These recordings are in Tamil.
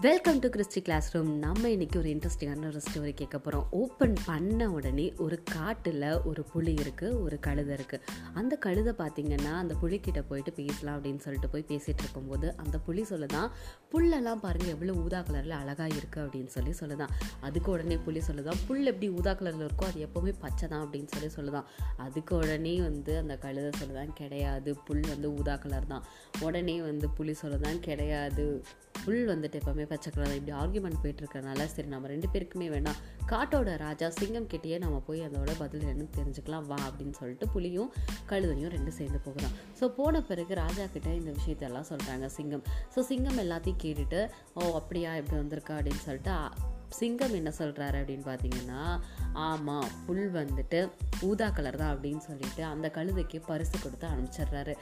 Welcome to Christy class room நம்ம இன்னைக்கு ஒரு இன்ட்ரெஸ்டிங்கான ஒரு ஸ்டோரி கேட்க போகிறோம் ஓப்பன் பண்ண உடனே ஒரு காட்டில் ஒரு புலி இருக்குது ஒரு கழுதை இருக்குது அந்த கழுதை பார்த்திங்கன்னா அந்த புளிக்கிட்ட போயிட்டு பேசலாம் அப்படின்னு சொல்லிட்டு போய் பேசிகிட்டு இருக்கும்போது அந்த புளி சொல்லுதான் புல்லெல்லாம் பாருங்கள் எவ்வளோ ஊதா கலரில் அழகாக இருக்குது அப்படின்னு சொல்லி சொல்லுதான். அதுக்கு உடனே புளி சொல்லுதான் புல் எப்படி ஊதா கலரில் இருக்கோ அது எப்போவுமே பச்சை தான் அப்படின்னு சொல்லி சொல்லுதான். அதுக்கு உடனே வந்து அந்த கழுதை சொல்லுதான் கிடையாது புல் வந்து ஊதா கலர் தான். உடனே வந்து புளி சொல்லுதான் கிடையாது புல் வந்துட்டு எப்போவுமே பச்சை கலர் இப்படி ஆர்குமெண்ட் போயிட்டு இருக்கறனால சரி நம்ம ரெண்டு பேருக்குமே வேணாம் காட்டோட ராஜா சிங்கம் கிட்டேயே நம்ம போய் அதோட பதில் என்னன்னு தெரிஞ்சுக்கலாம் வா அப்படின்னு சொல்லிட்டு புலியும் கழுதையும் ரெண்டு சேர்ந்து போகிறான் ஸோ போன பிறகு ராஜா கிட்டே இந்த விஷயத்தெல்லாம் சொல்கிறாங்க சிங்கம். ஸோ சிங்கம் எல்லாத்தையும் கேட்டுட்டு ஓ அப்படியா இப்படி வந்திருக்கா? அப்படின்னு சொல்லிட்டு சிங்கம் என்ன சொல்கிறாரு அப்படின்னு பார்த்தீங்கன்னா ஆமாம் புல் வந்துட்டு ஊதா கலர் தான் அப்படின்னு சொல்லிட்டு அந்த கழுதைக்கு பரிசு கொடுத்து அனுப்பிச்சிடுறாரு.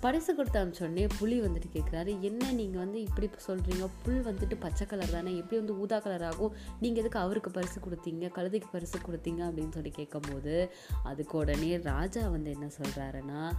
பரிசு கொடுத்து அனுப்பிச்சோடனே புலி வந்துட்டு கேட்குறாரு என்ன நீங்கள் வந்து இப்படி சொல்கிறீங்க புல் வந்துட்டு பச்சை கலர் தானே எப்படி வந்து ஊதா கலர் ஆகும்? நீங்கள் எதுக்கு அவருக்கு பரிசு கொடுத்தீங்க? கழுதைக்கு பரிசு கொடுத்தீங்க? அப்படின்னு சொல்லி கேட்கும்போது அதுக்கு உடனே ராஜா வந்து என்ன சொல்கிறாருன்னா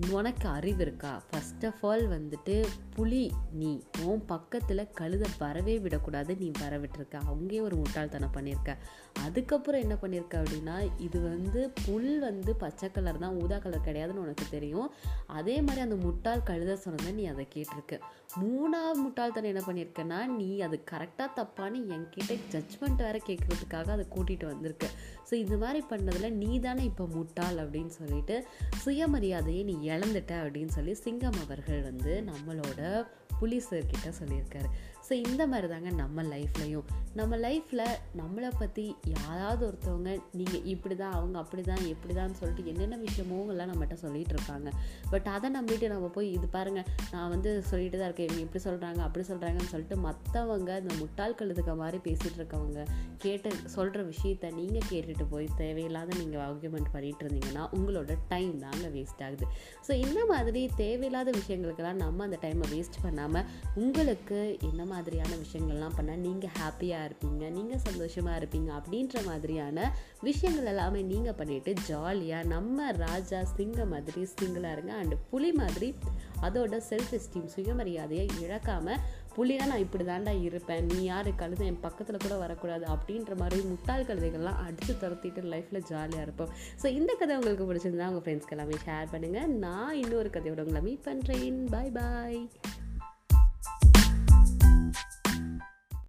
உனக்கு அறிவு இருக்கா? ஃபர்ஸ்ட் ஆஃப் ஆல் வந்துட்டு புலி நீ உன் பக்கத்தில் கழுத வரவே விடக்கூடாது. நீ வர விட்டுருக்க. அங்கேயே ஒரு முட்டாள்தனம் பண்ணியிருக்க அதுக்கப்புறம் என்ன பண்ணியிருக்க அப்படின்னா இது வந்து புல் வந்து பச்சை கலர் தான் ஊதா கலர் கிடையாதுன்னு உனக்கு தெரியும். அதே மாதிரி அந்த முட்டாள் கழுதை சொன்னதை நீ அதை கேட்டிருக்க. மூணாவது முட்டாள்தனம் என்ன பண்ணியிருக்கேன்னா நீ அது கரெக்டாக தப்பான்னு என்கிட்ட ஜட்ஜ்மெண்ட் வேறு கேட்குறதுக்காக அதை கூட்டிகிட்டு வந்திருக்கு. ஸோ இது மாதிரி பண்ணதில் நீ தானே இப்போ முட்டாள் அப்படின்னு சொல்லிட்டு சுயமரியாதையை நீ இழந்துட்ட அப்படின்னு சொல்லி சிங்கம் அவர்கள் வந்து நம்மளோட புலிசர்கிட்ட சொல்லியிருக்காரு. ஸோ இந்த மாதிரி தாங்க நம்ம லைஃப்லையும் நம்ம லைஃப்பில் நம்மளை பற்றி யாராவது ஒருத்தவங்க நீங்கள் இப்படி தான் அவங்க அப்படி தான் எப்படி தான் சொல்லிட்டு என்னென்ன விஷயமோங்கெல்லாம் நம்மகிட்ட சொல்லிகிட்டு இருப்பாங்க பட் அதை நம்பிட்டு நம்ம போய் இது பாருங்கள் நான் வந்து சொல்லிட்டு தான் இருக்கேன் இவங்க இப்படி சொல்கிறாங்க அப்படி சொல்கிறாங்கன்னு சொல்லிட்டு மற்றவங்க இந்த முட்டாள் கழுதுக்க மாதிரி பேசிகிட்டு இருக்கவங்க கேட்டு சொல்கிற விஷயத்த நீங்கள் கேட்டுட்டு போய் தேவையில்லாத நீங்கள் ஆர்கியூமெண்ட் பண்ணிகிட்டு இருந்தீங்கன்னா உங்களோட டைம் தாங்க வேஸ்ட் ஆகுது. ஸோ இந்த மாதிரி தேவையில்லாத விஷயங்களுக்கெல்லாம் நம்ம அந்த டைமை வேஸ்ட் பண்ணாமல் உங்களுக்கு என்ன மாதிரியான விஷயங்கள்லாம் பண்ணால் நீங்கள் ஹாப்பியாக இருப்பீங்க நீங்கள் சந்தோஷமாக இருப்பீங்க அப்படின்ற மாதிரியான விஷயங்கள் எல்லாமே நீங்கள் பண்ணிவிட்டு ஜாலியாக நம்ம ராஜா சிங்க மாதிரி சிங்கிளாக இருங்க அண்டு புலி மாதிரி அதோட செல்ஃப் எஸ்டீம் சுயமரியாதையை இழக்காமல் புலினா நான் இப்படி தாண்டா இருப்பேன் நீ யார் கழுதை என் பக்கத்தில் கூட வரக்கூடாது அப்படின்ற மாதிரி முட்டாள் கழுதைகள்லாம் அடித்து துரத்திட்டு லைஃப்பில் ஜாலியாக இருப்போம். ஸோ இந்த கதை உங்களுக்கு பிடிச்சிருந்தா உங்கள் ஃப்ரெண்ட்ஸ்க்கு எல்லாமே ஷேர் பண்ணுங்கள் நான் இன்னொரு கதையோட உங்களை மீட் பண்ணுறேன் பாய் பாய்